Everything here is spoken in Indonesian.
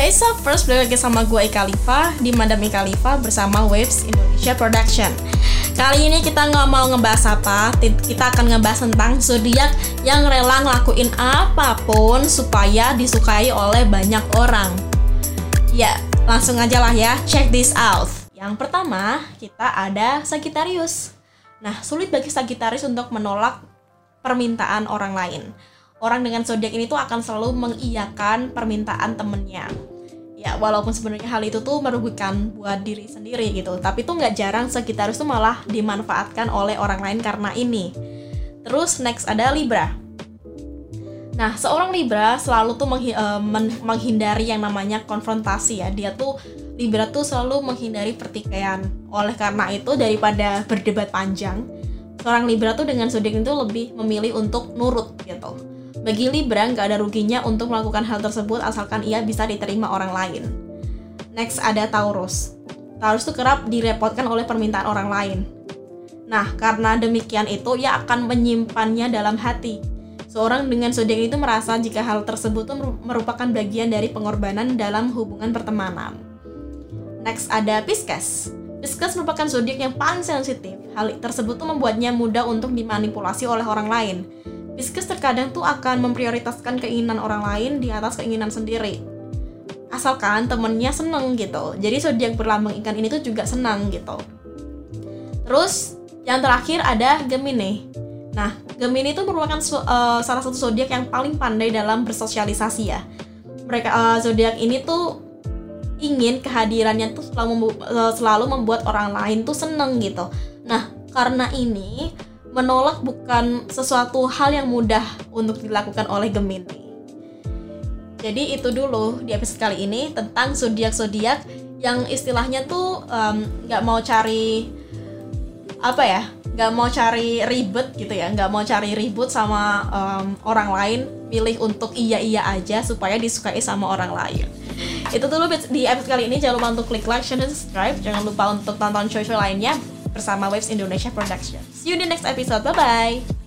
Hey so first lagi sama gue Ika Liva di Madam Ika Liva bersama Waves Indonesia Production. Kali ini kita nggak mau ngebahas apa, kita akan ngebahas tentang zodiak yang rela ngelakuin apa pun supaya disukai oleh banyak orang. Ya, langsung aja lah ya, check this out. Yang pertama, kita ada Sagittarius. Nah, sulit bagi Sagittarius untuk menolak permintaan orang lain orang dengan zodiak ini tuh akan selalu mengiyakan permintaan temennya ya walaupun sebenarnya hal itu tuh merugikan buat diri sendiri gitu tapi tuh nggak jarang sekitar itu malah dimanfaatkan oleh orang lain karena ini terus next ada Libra Nah, seorang Libra selalu tuh menghi uh, menghindari yang namanya konfrontasi ya. Dia tuh Libra tuh selalu menghindari pertikaian. Oleh karena itu daripada berdebat panjang, seorang Libra tuh dengan zodiak itu lebih memilih untuk nurut gitu. Bagi Libra, nggak ada ruginya untuk melakukan hal tersebut asalkan ia bisa diterima orang lain. Next ada Taurus. Taurus itu kerap direpotkan oleh permintaan orang lain. Nah, karena demikian itu, ia akan menyimpannya dalam hati. Seorang dengan zodiak itu merasa jika hal tersebut itu merupakan bagian dari pengorbanan dalam hubungan pertemanan. Next ada Pisces. Pisces merupakan zodiak yang paling sensitif. Hal tersebut tuh membuatnya mudah untuk dimanipulasi oleh orang lain. Pisces terkadang tuh akan memprioritaskan keinginan orang lain di atas keinginan sendiri. Asalkan temennya seneng gitu. Jadi zodiak berlambang ikan ini tuh juga senang gitu. Terus yang terakhir ada Gemini. Nah, Gemini itu merupakan uh, salah satu zodiak yang paling pandai dalam bersosialisasi ya. Mereka uh, zodiak ini tuh ingin kehadirannya tuh selalu, membu uh, selalu membuat orang lain tuh seneng gitu. Nah, karena ini menolak bukan sesuatu hal yang mudah untuk dilakukan oleh Gemini. Jadi itu dulu di episode kali ini tentang zodiak-zodiak yang istilahnya tuh nggak um, mau cari apa ya, nggak mau cari ribet gitu ya, nggak mau cari ribut sama um, orang lain, pilih untuk iya iya aja supaya disukai sama orang lain. Itu dulu di episode kali ini jangan lupa untuk klik like, share, dan subscribe. Jangan lupa untuk tonton show-show lainnya bersama Waves Indonesia Production. See you in the next episode. Bye bye.